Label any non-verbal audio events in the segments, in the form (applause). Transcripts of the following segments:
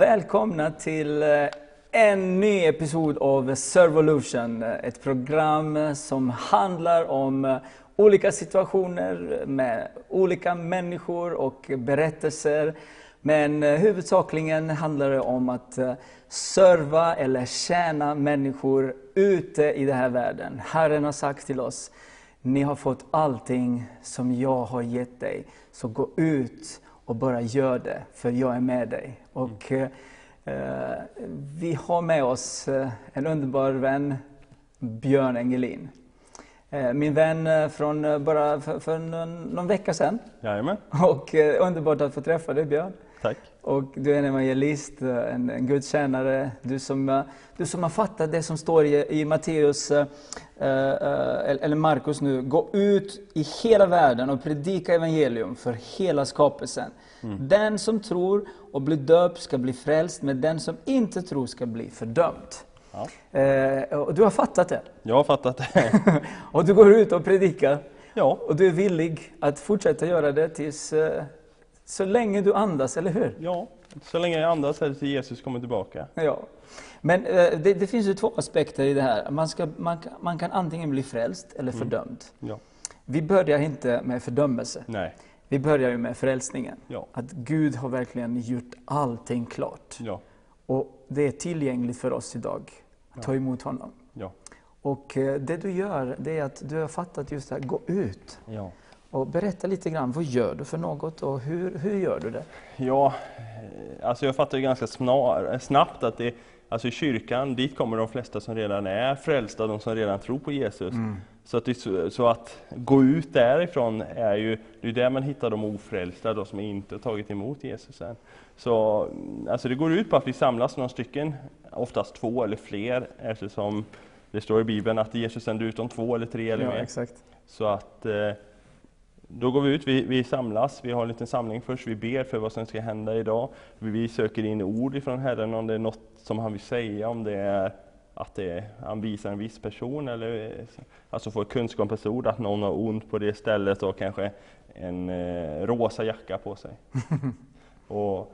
och välkomna till eh, en ny episod av Servolution. Eh, ett program som handlar om eh, olika situationer med olika människor och berättelser. Men huvudsakligen handlar det om att serva eller tjäna människor ute i den här världen. Herren har sagt till oss, ni har fått allting som jag har gett dig. Så gå ut och bara gör det, för jag är med dig. Och, eh, vi har med oss eh, en underbar vän, Björn Engelin. Eh, min vän eh, från eh, bara för, för någon, någon, vecka sedan. Jajamän. Och eh, underbart att få träffa dig Björn. Tack. Och du är en evangelist, en, en gudstjänare, du som, du som har fattat det som står i, i Matteus, eh, eller Markus nu, gå ut i hela världen och predika evangelium för hela skapelsen. Mm. Den som tror och blir döpt ska bli frälst, men den som inte tror ska bli fördömd. Ja. Eh, och du har fattat det? Jag har fattat det. (laughs) och du går ut och predikar? Ja. Och du är villig att fortsätta göra det tills, eh, så länge du andas, eller hur? Ja, så länge jag andas eller till Jesus kommer tillbaka. Ja. Men eh, det, det, finns ju två aspekter i det här. Man, ska, man, man kan antingen bli frälst eller mm. fördömd. Mm. Ja. Vi börjar inte med fördömelse. Nej. Vi börjar ju med frälsningen. Ja. Att Gud har verkligen gjort allting klart. Ja. Och det är tillgängligt för oss idag att ta emot honom. Och eh, det du gör, det är att du har fattat just det här, gå ut. Och berätta lite grann, vad gör du för något och hur, hur gör du det? Ja, eh, alltså jag fattar ju ganska snar, snabbt att det, alltså i kyrkan, dit kommer de flesta som redan är frälsta, de som redan tror på Jesus. Mm. Så, att det, så att gå ut därifrån är ju, det är där man hittar de ofrälsta, de som inte tagit emot Jesus än. Så alltså det går ut på att vi samlas några stycken, oftast två eller fler, eftersom det står i Bibeln att Jesus sänder ut om två eller tre eller ja, mer. Exakt. Så att eh, då går vi ut, vi, vi, samlas, vi har en liten samling först, vi ber för vad som ska hända idag. Vi söker in ord ifrån Herren om det är något som han vill säga, om det är att det, han visar en viss person, eller alltså får kunskapens ord att någon har ont på det stället och kanske en eh, rosa jacka på sig. (laughs) och,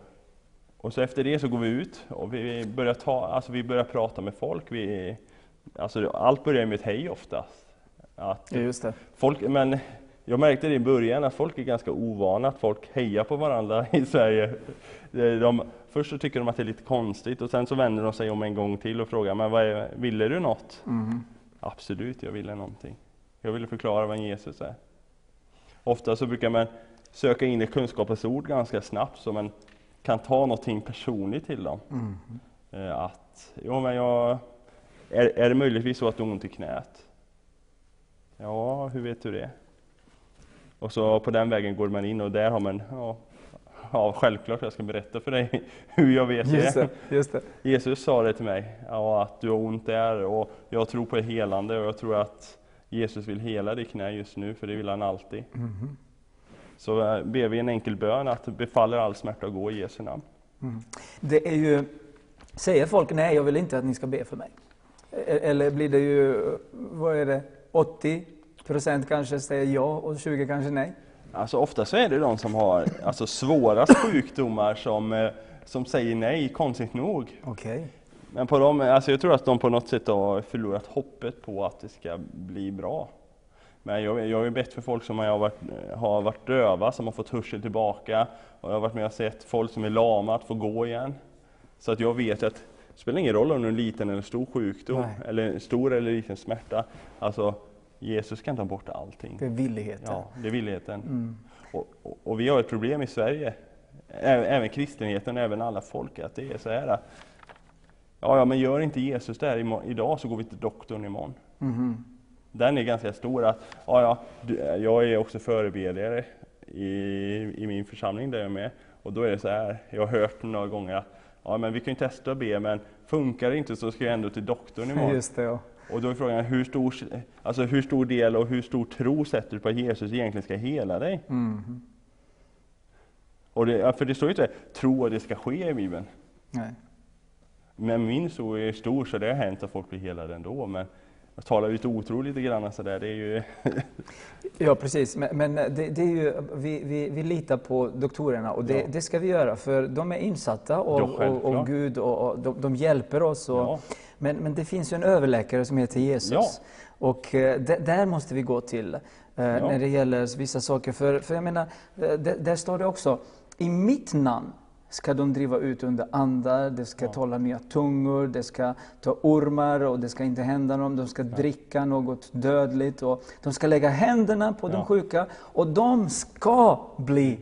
och så efter det så går vi ut och vi börjar, ta, alltså vi börjar prata med folk. Vi, alltså allt börjar med ett hej oftast. Att Just det. Folk, men jag märkte det i början att folk är ganska ovana att folk hejar på varandra (laughs) i Sverige. De, först så tycker de att det är lite konstigt och sen så vänder de sig om en gång till och frågar, men vad är, ville du något? Mm. Absolut, jag ville någonting. Jag ville förklara vem Jesus är. Ofta så brukar man söka in i kunskapens ord ganska snabbt så man kan ta någonting personligt till dem. Mm. Att, jo men jag, är, är det möjligtvis så att du har ont i knät? Ja, hur vet du det? Och så på den vägen går man in och där har man, ja, ja självklart jag ska berätta för dig (laughs) hur jag vet just det. Just det. Jesus sa det till mig, ja, att du har ont där och jag tror på helande och jag tror att Jesus vill hela ditt knä just nu, för det vill han alltid. Mm. Så äh, ber vi en enkel bön att befaller all smärta att gå i Jesu namn. Mm. Det är ju, säger folk nej, jag vill inte att ni ska be för mig. E-, eller blir det ju, vad är det, 80 procent kanske säger ja och 20 kanske nej? Alltså ofta så är det de som har alltså, svårast sjukdomar som, eh, som säger nej, konstigt nog. Okay. Men på dem, alltså jag tror att de på något sätt har förlorat hoppet på att det ska bli bra. Men jag, jag har ju bett för folk som har varit, har varit döva, som har fått hörsel tillbaka. Och jag har varit med och sett folk som är lama att få gå igen. Så att jag vet att det spelar ingen roll om du är en liten eller stor sjukdom, Nej. eller stor eller liten smärta. Alltså, Jesus kan ta bort allting. Det är villigheten. Ja, det är villigheten. Mm. Och, och, och, vi har ett problem i Sverige, även kristenheten, även alla folk, att det är så här. Ja, ja men gör inte Jesus det här idag så går vi till doktorn imorgon. Mm. Den är ganska stor. Att, ja, ja, jag är också förebedjare i, i min församling där jag är med. Och då är det så här, jag har hört några gånger att ja, men vi kan ju testa att be, men funkar det inte så ska jag ändå till doktorn imorgon. Just det, ja. Och då är frågan, hur stor, alltså hur stor del och hur stor tro sätter du på att Jesus egentligen ska hela dig? Mm. Och det, för det står ju inte tro att det ska ske i Bibeln. Nej. Men min tro är stor så det har hänt att folk blir helade ändå. Men jag talar ut otro lite grann sådär. Det är ju... (laughs) Ja, precis. Men, men det, det, är ju, vi, vi, vi litar på doktorerna och det, Ja. det ska vi göra för de är insatta av, Ja, och, och Gud och, och de, de hjälper oss. Och, Ja. Men, men det finns ju en överläkare som heter Jesus. Ja. Och eh, där måste vi gå till eh, när det gäller vissa saker. För, för jag menar, eh, där står det också, i mitt namn ska de driva ut under andar, det ska tala nya tungor, det ska ta ormar och det ska inte hända dem, de ska dricka något dödligt och de ska lägga händerna på de Ja. sjuka och de ska bli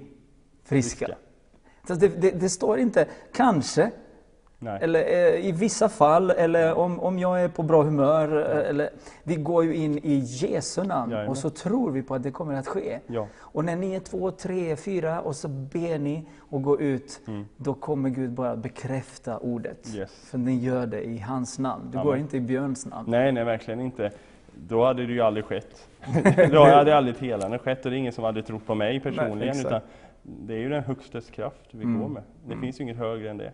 friska. Friska. Så det, det, det står inte kanske, Nej. eller eh, i vissa fall, eller om, om jag är på bra humör. eh, Eller, vi går ju in i Jesu namn Jajamän. och så tror vi på att det kommer att ske. Ja. Och när ni är två, tre, fyra och så ber ni och går ut, Mm. då kommer Gud bara bekräfta ordet. Yes. För ni gör det i hans namn. Du Amen. går inte i Björns namn. Nej, nej, verkligen inte. Då hade det ju aldrig skett. (laughs) Då hade aldrig helande skett och det är ingen som hade trott på mig personligen. exakt. utan det är ju den högstes kraft vi Mm. går med. Det finns ju inget högre än det.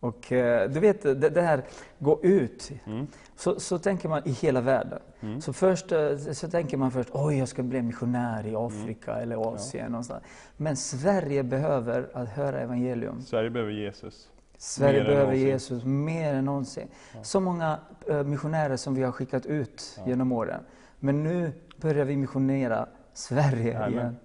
Och eh, du vet, det, det här gå ut. Mm. Så, så tänker man i hela världen. Mm. Så först eh, så tänker man först, oj jag ska bli missionär i Afrika eller Asien. Någonstans. Men Sverige behöver att höra evangelium. Sverige behöver Jesus. Sverige Mer behöver. Jesus mer än någonsin. Så många eh, missionärer som vi har skickat ut Ja. genom åren. Men nu börjar vi missionera Sverige Jajamän. igen.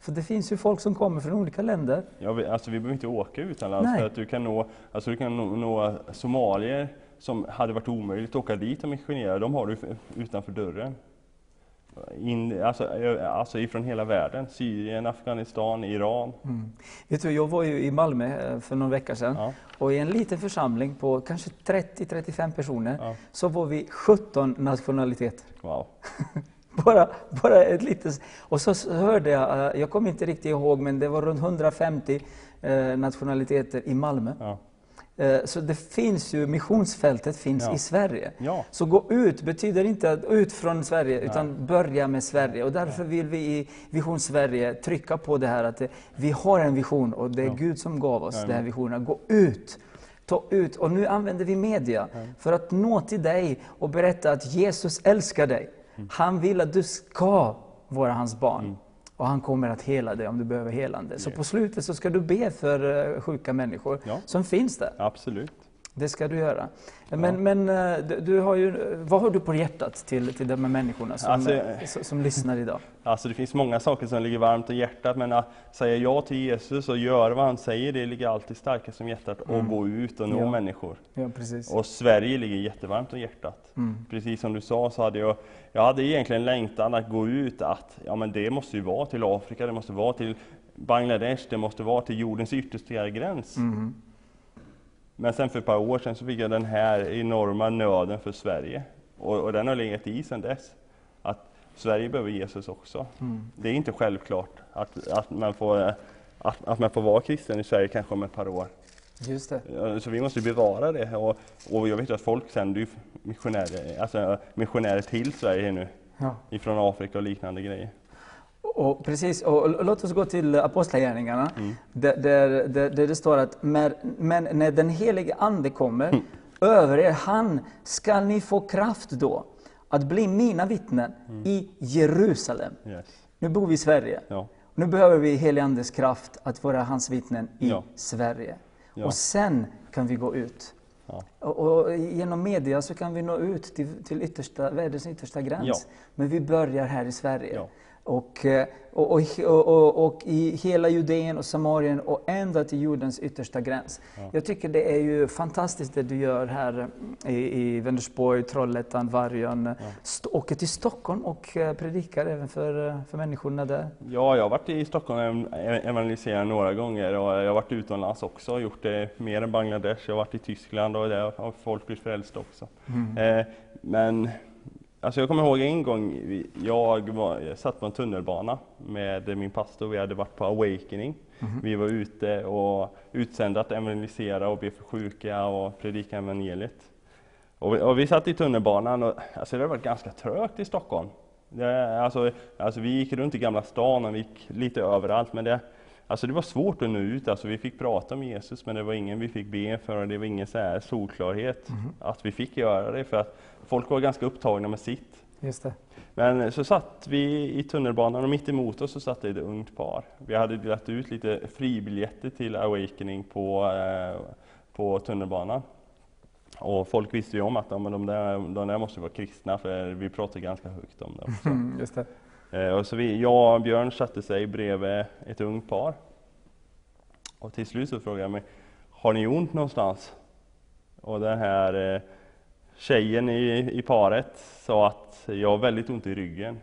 För det finns ju folk som kommer från olika länder. Ja, vi, alltså, vi behöver inte åka utomlands Nej. för att du kan nå, alltså, du kan nå, nå somalier som hade varit omöjligt att åka dit och missionera. De har du utanför dörren. In, alltså, alltså ifrån hela världen. Syrien, Afghanistan, Iran. Mm. Vet du, jag var ju i Malmö eh, för någon vecka sedan. Ja, Och i en liten församling på kanske 30-35 personer ja. så var vi 17 nationaliteter. Wow. (laughs) Bara, bara ett litet... Och så hörde jag, eh, jag kommer inte riktigt ihåg, men det var runt 150 eh, nationaliteter i Malmö. Ja. Eh, Så det finns ju, missionsfältet finns Ja. i Sverige. ja, Så gå ut betyder inte att ut från Sverige, utan börja med Sverige. Och därför vill vi i Vision Sverige trycka på det här att det, vi har en vision och det är Ja. Gud som gav oss den här visionen. Gå ut! Ta ut! Och nu använder vi media för att nå till dig och berätta att Jesus älskar dig. Mm. Han vill att du ska vara hans barn. Och han kommer att hela dig om du behöver helande. Så på slutet så ska du be för eh, sjuka människor Ja. som finns där. absolut. Det ska du göra. Men, men eh, du, har ju, vad har du på hjärtat till, till de här människorna som, Alltså, eh, som, som lyssnar idag? (laughs) Alltså det finns många saker som ligger varmt om hjärtat men att säga ja till Jesus och göra vad han säger det ligger alltid starkast om hjärtat och Mm. gå ut och nå Ja. människor. Ja, precis. Och Sverige ligger jättevarmt om hjärtat. Mm. Precis som du sa så hade jag, jag hade egentligen längtan att gå ut att ja men det måste ju vara till Afrika, det måste vara till Bangladesh, det måste vara till jordens yttersta gräns. Mm. Men sen för ett par år sedan så fick jag den här enorma nöden för Sverige. Och, och den har legat i sedan dess. Att Sverige behöver Jesus också. Mm. Det är inte självklart att, att, man får, att, att man får vara kristen i Sverige kanske om ett par år. Just det. Så vi måste bevara det. Och, och jag vet att folk sänder missionärer, alltså missionärer till Sverige nu. Ja. Ifrån Afrika och liknande grejer. Och, precis, och låt oss gå till Apostlagärningarna. Mm. Där, där, där, det står att men, när den helige Ande kommer Mm. över er, han skall ni få kraft då att bli mina vittnen Mm. i Jerusalem. Yes. Nu bor vi i Sverige. Ja. Nu behöver vi helig Andes kraft att vara hans vittnen i Ja. Sverige. Ja. Och sen kan vi gå ut. Ja. Och, och genom media så kan vi nå ut till, till yttersta, världens yttersta gräns. Ja. Men vi börjar här i Sverige. Ja. Och, eh, och, och, och, i hela Judeen och Samarien och ända till jordens yttersta gräns. Ja. Jag tycker det är ju fantastiskt det du gör här i, i Vänersborg, Trollhättan, Vargön. St- åker till Stockholm och eh, predikar även för, eh, för människorna där. Ja, jag har varit i Stockholm och ev- evangeliserat några gånger och jag har varit utomlands också och gjort det mer än Bangladesh. Jag har varit i Tyskland och där har folk blivit frälsta också. Eh, men alltså jag kommer ihåg en gång, jag, var, jag satt på en tunnelbana med min pastor, vi hade varit på Awakening. Vi var ute och utsända att evangelisera och be för sjuka och predika evangeliet. Och vi, och vi satt i tunnelbanan och alltså det har varit ganska trögt i Stockholm. Det, alltså, alltså vi gick runt i Gamla stan och vi gick lite överallt men det, Alltså det var svårt att nå ut, alltså vi fick prata om Jesus men det var ingen vi fick be för och det var ingen så här solklarhet Mhm. att vi fick göra det för att folk var ganska upptagna med sitt. Just det. Men så satt vi i tunnelbanan och mitt emot oss så satt det ett ungt par. Vi hade delat ut lite fribiljetter till Awakening på, eh, på tunnelbanan. Och folk visste ju om att ja, men de, där, de där måste vara kristna för vi pratade ganska högt om det också. Mm, just det. Eh, och så vi, jag och Björn satte sig bredvid ett ungt par. Och till slut så frågade jag mig, har ni ont någonstans? Och den här eh, tjejen i, i paret sa att jag har väldigt ont i ryggen.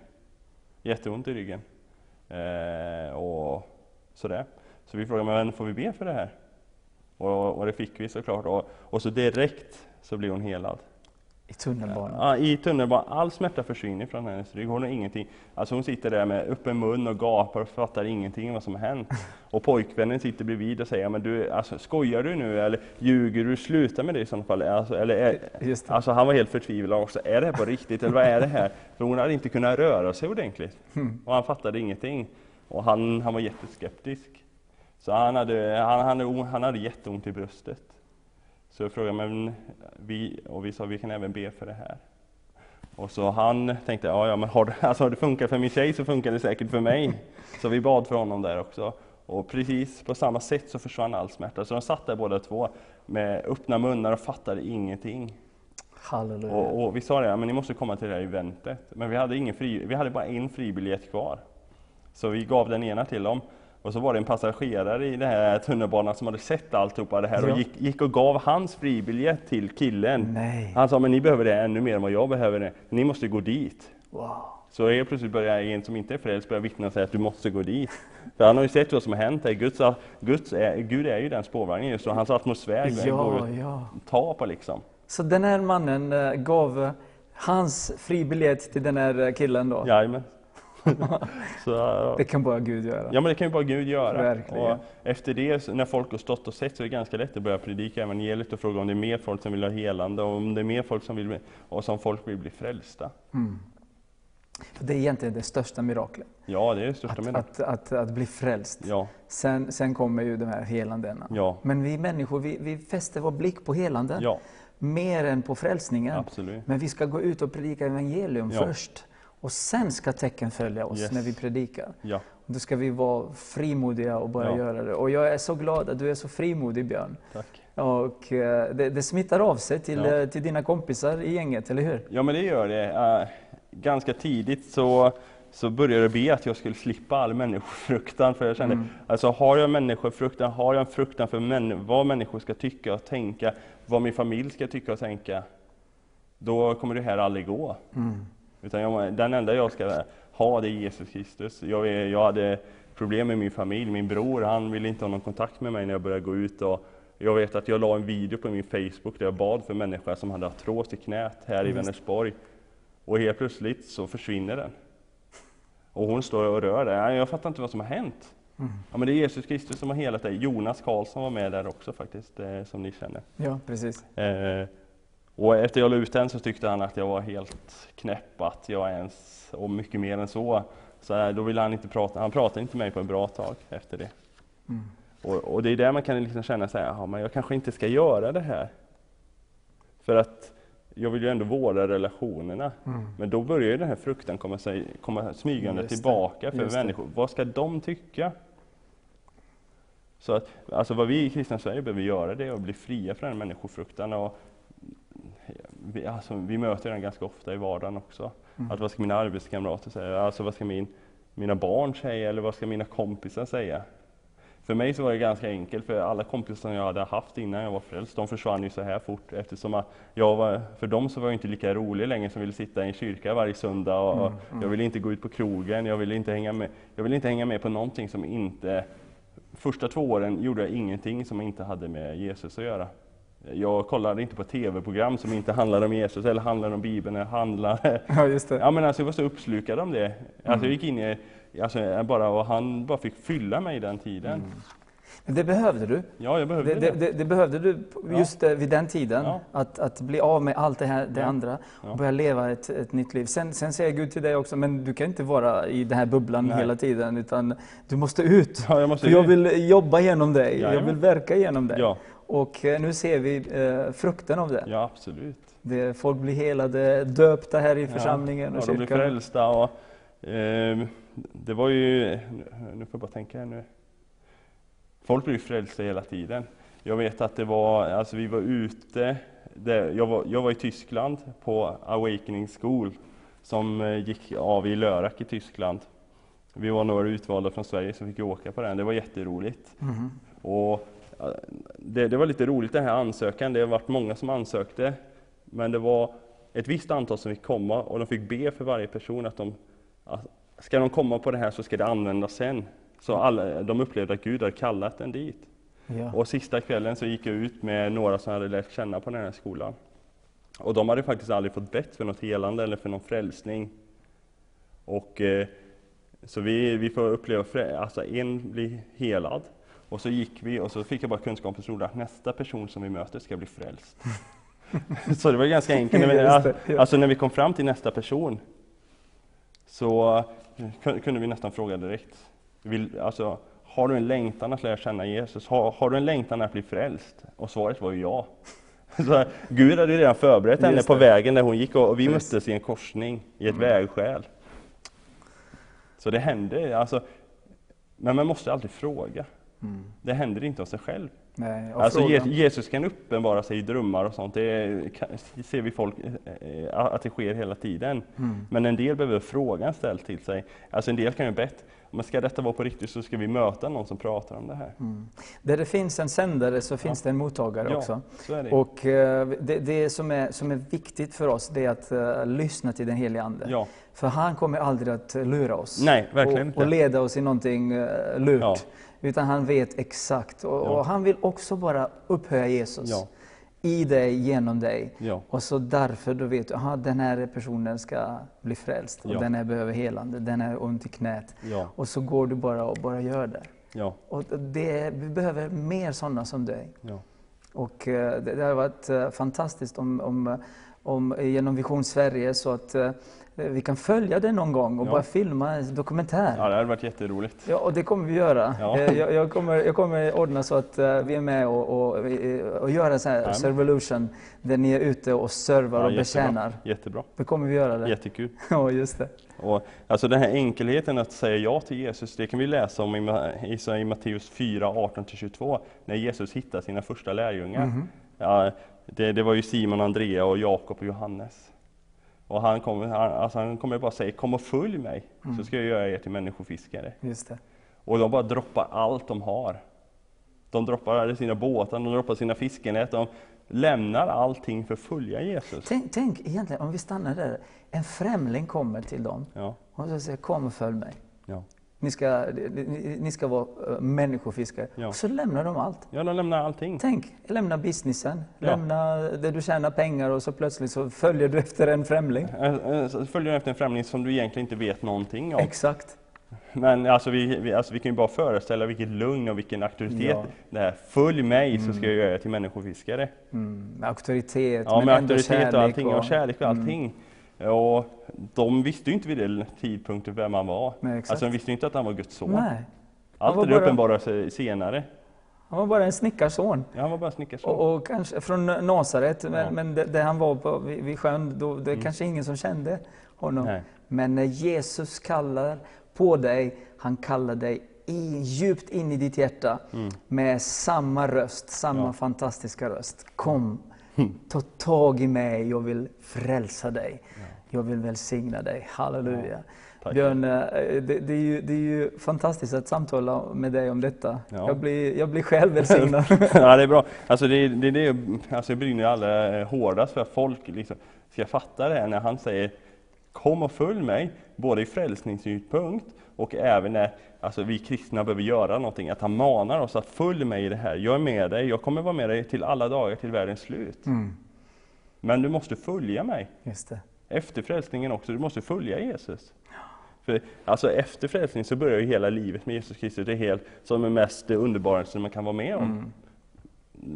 Jätteont i ryggen. Eh, och sådär. Så vi frågade, men får vi be för det här? Och, och det fick vi såklart. Och, och så direkt så blev hon helad. I tunnelbanan. Ja, I tunnelbanan, all smärta försvinner från hennes rygg. Hon har ingenting. Alltså hon sitter där med öppen mun och gapar och fattar ingenting vad som har hänt. (laughs) Och pojkvännen sitter bredvid och säger, men du, alltså, skojar du nu eller ljuger du? Sluta med det i sådana fall. Alltså, eller, är, (laughs) alltså han var helt förtvivlad också. Är det här på (laughs) riktigt eller vad är det här? För hon hade inte kunnat röra sig ordentligt. Och han fattade ingenting. Och han, han var jätteskeptisk. Så han hade, han, hade, han hade jätteont i bröstet. Så jag frågade, men vi, och vi sa vi kan även be för det här. Och så han tänkte, ja, ja men har det, (laughs) alltså, har det funkar för min tjej så funkar det säkert för mig. Så vi bad för honom där också. Och precis på samma sätt så försvann all smärta. Så de satt där båda två med öppna munnar och fattade ingenting. Halleluja. Och, och vi sa det, ja, men ni måste komma till det här eventet. Men vi hade, ingen fri, vi hade bara en fribiljett kvar. Så vi gav den ena till dem. Och så var det en passagerare i den här tunnelbanan som hade sett alltihopa det här Ja. och gick, gick och gav hans fribiljett till killen. Nej. Han sa, men ni behöver det ännu mer än vad jag behöver det. Ni måste gå dit. Wow. Så helt plötsligt börjar en som inte är frälst börja vittna och säga att du måste gå dit. För han har ju sett vad som har hänt. Där. Guds, Guds är, Gud är ju den spårvagnen just och hans atmosfär den går Ja, ja. att ta på liksom. Så den här mannen eh, gav hans fribiljett till den här eh, killen då? Jajamän. (laughs) så. Det kan bara Gud göra. Ja men det kan ju bara Gud göra. Verkligen. Och efter det, när folk har stått och sett, så är det ganska lätt att börja predika evangeliet och fråga om det är mer folk som vill ha helande, och om det är mer folk som vill och som folk vill bli frälsta. Mm. Det är egentligen det största miraklet. Ja, det är det största Att, det. att, att, att bli frälst. Ja, Sen, sen kommer ju de här helandena. ja, Men vi människor, vi, vi fäster vår blick på helanden ja, mer än på frälsningen. absolut. Men vi ska gå ut och predika evangelium först. Och sen ska tecken följa oss Yes. när vi predikar. Ja, Då ska vi vara frimodiga och börja Ja. göra det. Och jag är så glad att du är så frimodig Björn. tack. Och eh, det, det smittar av sig till, Ja. eh, till dina kompisar i gänget, eller hur? Ja, men det gör det. Eh, ganska tidigt så, så började jag be att jag skulle slippa all människofruktan. För jag kände, Mm. alltså har jag människofruktan, har jag en fruktan för män, vad människor ska tycka och tänka, vad min familj ska tycka och tänka, då kommer det här aldrig gå. Mm. Utan jag, den enda jag ska ha det är Jesus Kristus. Jag, jag hade problem med min familj, min bror han ville inte ha någon kontakt med mig när jag började gå ut. Och jag vet att jag la en video på min Facebook där jag bad för människor som hade artros i knät här i Just. Vänersborg. Och helt plötsligt så försvinner den. Och hon står och rör det. Jag fattar inte vad som har hänt. Mm. Ja, men det är Jesus Kristus som har helat dig. Jonas Karlsson var med där också faktiskt, eh, som ni känner. Ja, precis. Eh, och efter jag la ut den så tyckte han att jag var helt knäpp, att jag ens, och mycket mer än så. Så då ville han inte prata, han pratade inte med mig på ett bra tag efter det. Mm. Och, och det är där man kan liksom känna så här, "Jaha, men jag kanske inte ska göra det här. För att jag vill ju ändå vårda relationerna. Mm. Men då börjar ju den här fruktan komma, sig, komma smygande Just det, tillbaka för just det. människor. Vad ska de tycka? Så att, alltså vad vi i kristna Sverige behöver göra det är att bli fria från den människofruktan. Och vi, alltså, vi möter den ganska ofta i vardagen också. Mm. Att vad ska mina arbetskamrater säga? Alltså vad ska min, mina barn säga? Eller vad ska mina kompisar säga? För mig så var det ganska enkelt, för alla kompisar som jag hade haft innan jag var frälst, de försvann ju så här fort eftersom jag var, för dem så var jag inte lika rolig längre som ville sitta i en kyrka varje söndag och Mm, mm. jag ville inte gå ut på krogen, jag ville inte hänga med, jag ville inte hänga med på någonting som inte, första två åren gjorde jag ingenting som inte hade med Jesus att göra. Jag kollade inte på tv-program som inte handlade om Jesus eller handlade om Bibeln, eller handlade (laughs) Ja, just det. Ja men alltså jag var så uppslukad om det. Alltså jag gick in i, alltså bara, och han bara fick fylla mig den tiden. Mm. Det behövde du. Ja, jag behövde Det, det. det, det, behövde du just eh, vid den tiden. Ja. Att, att bli av med allt det, här, det Ja. andra Ja. och börja leva ett, ett nytt liv. Sen, sen säger Gud till dig också, men du kan inte vara i den här bubblan Nej. hela tiden utan du måste ut. Ja, jag måste jag vill jobba genom dig, jag vill verka genom dig. Ja, Och eh, nu ser vi eh, frukten av det. ja absolut. det. Folk blir helade, döpta här i församlingen ja, och de blir kyrkan. frälsta. Och, ehm, det var ju, nu får jag bara tänka här nu. Folk blir frälsta hela tiden. Jag vet att det var, alltså vi var ute, det, jag, var, jag var i Tyskland på Awakening School som eh, gick av i Lörak i Tyskland. Vi var några utvalda från Sverige som fick åka på den, det var jätteroligt. Mhm. Och eh, det, det var lite roligt den här ansökan, det har varit många som ansökte. Men det var ett visst antal som fick komma och de fick be för varje person att de, att ska de komma på det här så ska det användas sen. Så alla, de upplevde att Gud hade kallat den dit. Ja. Och sista kvällen så gick jag ut med några som hade lärt känna på den här skolan. Och de hade faktiskt aldrig fått bett för något helande eller för någon frälsning. Och eh, så vi, vi får uppleva, alltså en blir helad. Och så gick vi och så fick jag bara kunskap och trodde att nästa person som vi möter ska bli frälst. (laughs) så det var ganska enkelt. När (laughs) Just ja. Alltså när vi kom fram till nästa person så eh, kun- kunde vi nästan fråga direkt. Vill, alltså, har du en längtan att lära känna Jesus? Har, har du en längtan att bli frälst? Och svaret var ju ja. (laughs) Så Gud hade redan förberett henne Just på vägen där hon gick och, och vi Precis. möttes i en korsning, i ett Mm. vägskäl. Så det hände, alltså, men man måste alltid fråga. Mm. Det händer inte av sig själv. Nej, Alltså frågan- Je- Jesus kan uppenbara sig i drömmar och sånt, det ser vi folk eh, att det sker hela tiden. Mm. Men en del behöver frågan ställd till sig. Alltså en del kan ju bett, men ska detta vara på riktigt så ska vi möta någon som pratar om det här. Mm. Där det finns en sändare så finns det en mottagare också. så är det. Och eh, det, det som, är, som är viktigt för oss det är att eh, lyssna till den helige Ande. ja. För han kommer aldrig att eh, lura oss Nej, och, och leda oss i någonting uh, lurt. Utan han vet exakt. Och, Ja. och han vill också bara upphöja Jesus Ja. i dig, genom dig. Ja. Och så därför då vet du, aha, den här personen ska bli frälst. Och den här behöver helande, den här ont i knät. Och så går du bara och bara gör det. Och det, vi behöver mer sådana som dig. Och eh, det, det har varit eh, fantastiskt om, om, om, genom Vision Sverige så att eh, vi kan följa det någon gång och Ja. bara filma en dokumentär. ja, det hade varit jätteroligt. Ja, och det kommer vi göra. Ja. Eh, Jag, jag, kommer, jag kommer ordna så att eh, vi är med och, och, och gör en sån här Jajamän. Servolution där ni är ute och servar Ja, och jättebra. betjänar. Jättebra. Då kommer vi göra det. Jättekul. (laughs) Ja, just det. Och, alltså den här enkelheten att säga ja till Jesus, det kan vi läsa om i, i, så Matteus 4, 18-22, när Jesus hittar sina första lärjungar. Mhm. Ja, det, det var ju Simon, Andrea och Jakob och Johannes. Och han kommer, han, alltså han kommer bara säga, kom och följ mig, Mm. så ska jag göra er till människofiskare. Just det. Och de bara droppar allt de har. De droppar sina båtar, de droppar sina fiskenät, de lämnar allting för att följa Jesus. Tänk, tänk egentligen om vi stannar där. En främling kommer till dem Ja, och så säger kom och följ mig. ja. Ni ska, ni, ni ska vara uh, människofiskare. Ja. Och så lämnar de allt. ja de lämnar allting. Tänk, lämna businessen, Ja. lämna där du tjänar pengar och så plötsligt så följer du efter en främling. Eh, eh, så Följer du efter en främling som du egentligen inte vet någonting om. Exakt. Men alltså vi, vi, alltså vi kan ju bara föreställa vilket lugn och vilken auktoritet Ja. det här. Följ mig så ska jag göra er till människofiskare. Mm, auktoritet, Ja, men med ändå auktoritet kärlek och allting, och kärlek och Mm. Och de visste ju inte vid den tidpunkten vem han var. Nej. Alltså de visste ju inte att han var Guds son. Nej, Allt det bara- uppenbarade sig senare. han var bara en snickarson. Ja, han var bara snickarson. Och, och kanske från Nasaret, men, Ja. men det, det han var på, vid, vid sjön, då, det är kanske ingen som kände honom. Nej. Men när Jesus kallar på dig, han kallar dig i, djupt in i ditt hjärta med samma röst, samma Mm. Ja. fantastiska röst. Kom, ta tag i mig, jag vill frälsa dig. Jag vill välsigna dig. Halleluja. tack. Björn, eh, det, det, är ju, det är ju fantastiskt att samtala med dig om detta. Ja. Jag, blir, jag blir själv välsignad. (laughs) ja, det är bra. Alltså det, det, det, alltså jag brinner allra eh, hårdast för att folk liksom ska fatta det här när han säger Kom och följ mig, både i frälsningssynpunkt och även när alltså, vi kristna behöver göra någonting. Att han manar oss att följ mig i det här. Jag är med dig, jag kommer vara med dig till alla dagar till världens slut. Mm, Men du måste följa mig. just det. Efter frälsningen också, du måste följa Jesus. För alltså efter frälsning så börjar ju hela livet med Jesus Kristus, det är helt som det mest underbara som man kan vara med om. Mm.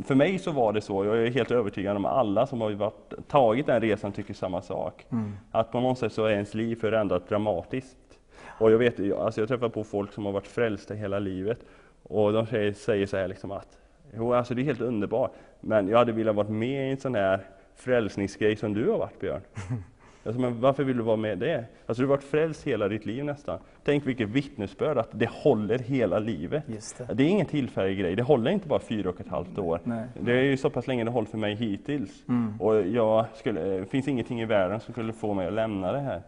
För mig så var det så, jag är helt övertygad om alla som har varit, tagit den resan tycker samma sak. Mm. Att på något sätt så är ens liv förändrat dramatiskt. Och jag vet, alltså jag träffar på folk som har varit frälsta hela livet och de säger, säger så här liksom att Jo, alltså det är helt underbart, men jag hade velat vara med i en sån här frälsningsgrej som du har varit Björn. (laughs) Alltså, men varför vill du vara med i det? Alltså, du har varit frälst hela ditt liv nästan. Tänk vilket vittnesbörd att det håller hela livet. Det. Det är ingen tillfällig grej, det håller inte bara fyra och ett halvt år. Nej. Det är ju så pass länge det hållit för mig hittills. Mm. Och jag skulle, det finns ingenting i världen som skulle få mig att lämna det här.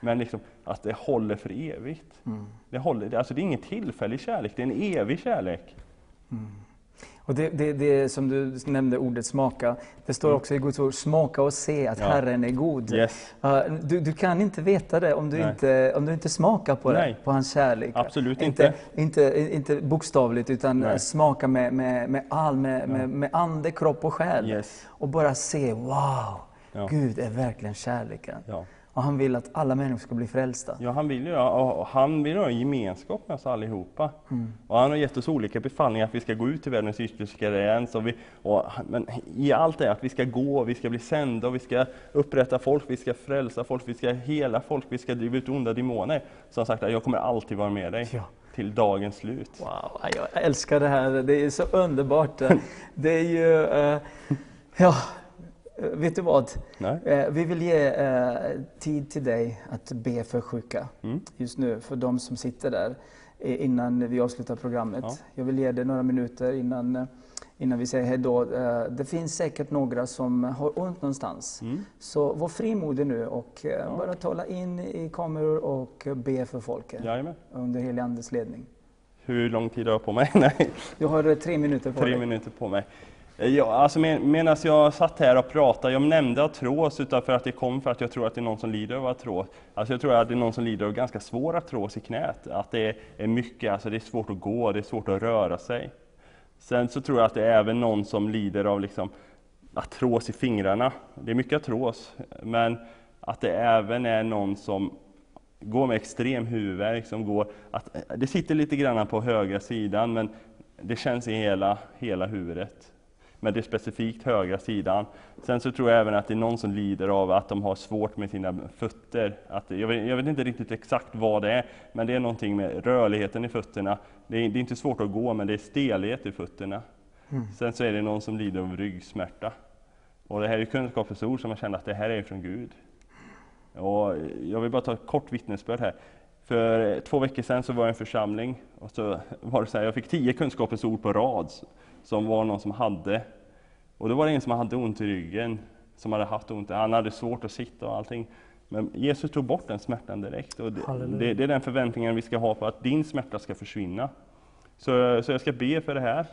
Men liksom, att det håller för evigt. Mm. Det, håller, alltså det är ingen tillfällig kärlek, det är en evig kärlek. Och det, det, det som du nämnde, ordet smaka, det står också i Guds ord, smaka och se att Mm. Ja. Herren är god. Yes. Uh, du, du kan inte veta det om du, Nej. inte, om du inte smakar på det, på hans kärlek. Absolut inte. Inte, inte bokstavligt, utan Nej. smaka med, med, med all, med, med, med ande, kropp och själ. Yes. Och bara se, wow, Ja. Gud är verkligen kärleken. Ja. Och han vill att alla människor ska bli frälsta. Ja, han vill ju och han vill ha en gemenskap med oss allihopa. Mm. Och han har gett oss olika befallningar att vi ska gå ut till världens yttersta gräns. Och vi, och, men i allt det att vi ska gå, vi ska bli sända, vi ska upprätta folk, vi ska frälsa folk, vi ska hela folk, vi ska driva ut onda demoner. Så han sagt att jag kommer alltid vara med dig Ja. till dagens slut. Wow, jag älskar det här. Det är så underbart. (laughs) Det är ju, eh, ja, vet du vad? Nej? Eh, Vi vill ge eh, tid till dig att be för sjuka Mm. just nu, för de som sitter där eh, innan vi avslutar programmet. Ja. Jag vill ge dig några minuter innan, eh, innan vi säger hej då. Eh, Det finns säkert några som har ont någonstans. Mm. Så var frimodig nu och eh, bara tala in i kameror och be för folket Jajamän. under helig Andes ledning. Hur lång tid har jag på mig? (laughs) Nej, Du har eh, tre minuter på tre dig. minuter på mig. Eh, ja, alltså med, medan jag satt här och pratade, jag nämnde artros för att det kom för att jag tror att det är någon som lider av artros. Alltså jag tror att det är någon som lider av ganska svår artros i knät. Att det är mycket, alltså det är svårt att gå, det är svårt att röra sig. Sen så tror jag att det är även någon som lider av liksom artros i fingrarna. Det är mycket artros, men att det även är någon som går med extrem huvudvärk, som går, att, det sitter lite grann på högra sidan, men det känns i hela, hela huvudet. Men det är specifikt högra sidan. Sen så tror jag även att det är någon som lider av att de har svårt med sina fötter. Att, jag, vet, jag vet inte riktigt exakt vad det är, men det är någonting med rörligheten i fötterna. Det är, det är inte svårt att gå, men det är stelhet i fötterna. Sen så är det någon som lider av ryggsmärta. Och det här är kunskapens ord som jag känner att det här är från Gud. Och jag vill bara ta ett kort vittnesbörd här. För två veckor sedan så var jag i en församling och så var det så här, jag fick tio kunskapens ord på rad som var någon som hade. Och då var det en som hade ont i ryggen, som hade haft ont. Han hade svårt att sitta och allting. Men Jesus tog bort den smärtan direkt. Och det, det är den förväntningen vi ska ha på att din smärta ska försvinna. Så, så jag ska be för det här.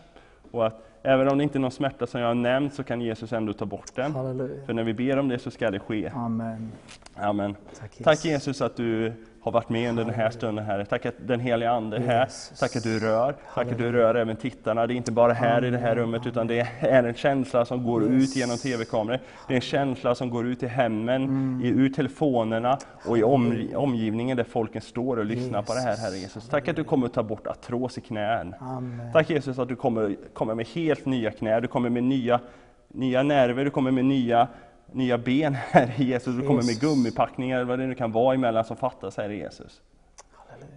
Och att även om det inte är någon smärta som jag har nämnt så kan Jesus ändå ta bort den. Halleluja. För när vi ber om det så ska det ske. Amen. Amen. Tack Jesus. Tack Jesus att du har varit med under den här stunden Herre. Tack att den heliga Ande är här. Tack att du rör. Tack att du rör även tittarna. Det är inte bara här i det här rummet utan det är en känsla som går ut genom tv-kameror. Det är en känsla som går ut i hemmen, Mm. i, ur telefonerna och i om, omgivningen där folken står och lyssnar på det här Herre Jesus. Tack att du kommer att ta bort artros i knän. Amen. Tack Jesus att du kommer, kommer med helt nya knä, du kommer med nya, nya nerver, du kommer med nya, nya ben, Herre Jesus. Du kommer med gummipackningar, vad det nu kan vara emellan som fattas, Herre Jesus.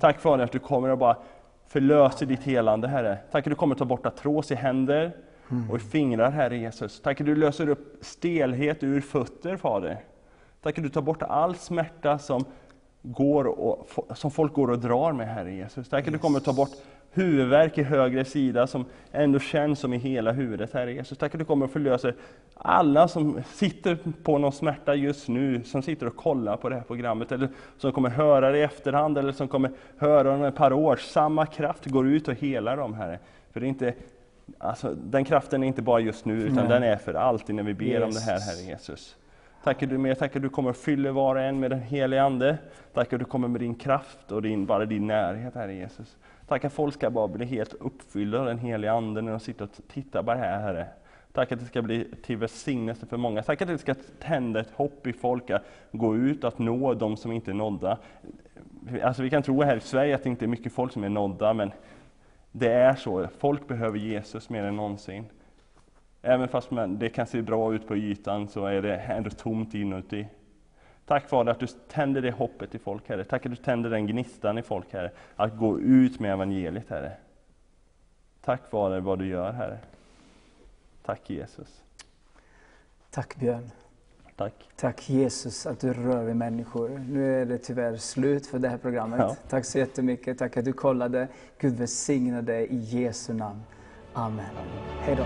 Tack Fader att du kommer att bara förlösa ditt helande, Herre. Tack att du kommer ta bort artros i händer och i fingrar, Herre Jesus. Tack att du löser upp stelhet ur fötter, Fader. Tack att du tar bort all smärta som, går och, som folk går och drar med, Herre Jesus. Tack att du kommer ta bort huvudvärk i höger sida som ändå känns som i hela huvudet, Herre Jesus. Tack att du kommer att förlösa alla som sitter på någon smärta just nu, som sitter och kollar på det här programmet, eller som kommer höra det i efterhand, eller som kommer höra om ett par år. Samma kraft går ut och helar dem, Herre. För det är inte, alltså, den kraften är inte bara just nu, utan Nej. den är för alltid när vi ber om det här, Jesus. Herre Jesus. Tackar du med, tackar du kommer att fylla var och en med den helige Ande. Tackar du kommer med din kraft och din, bara din närhet, Herre Jesus. Tack att folk ska bara bli helt uppfyllda av den helige Ande när de sitter och tittar på det här, Herre. Tack att det ska bli till välsignelse för många. Tack att det ska tända ett hopp i folk att gå ut, att nå de som inte är nådda. alltså vi kan tro här i Sverige att det inte är mycket folk som är nådda, men det är så. Folk behöver Jesus mer än någonsin. Även fast det kan se bra ut på ytan så är det ändå tomt inuti. Tack Fader att du tänder det hoppet i folk, Herre. Tack att du tänder den gnistan i folk, Herre. Att gå ut med evangeliet, Herre. Tack Fader vad du gör, Herre. Tack Jesus. Tack Björn. Tack. Tack Jesus att du rör vid människor. Nu är det tyvärr slut för det här programmet. Ja. Tack så jättemycket. Tack att du kollade. Gud välsigne dig i Jesu namn. Amen. Hej då.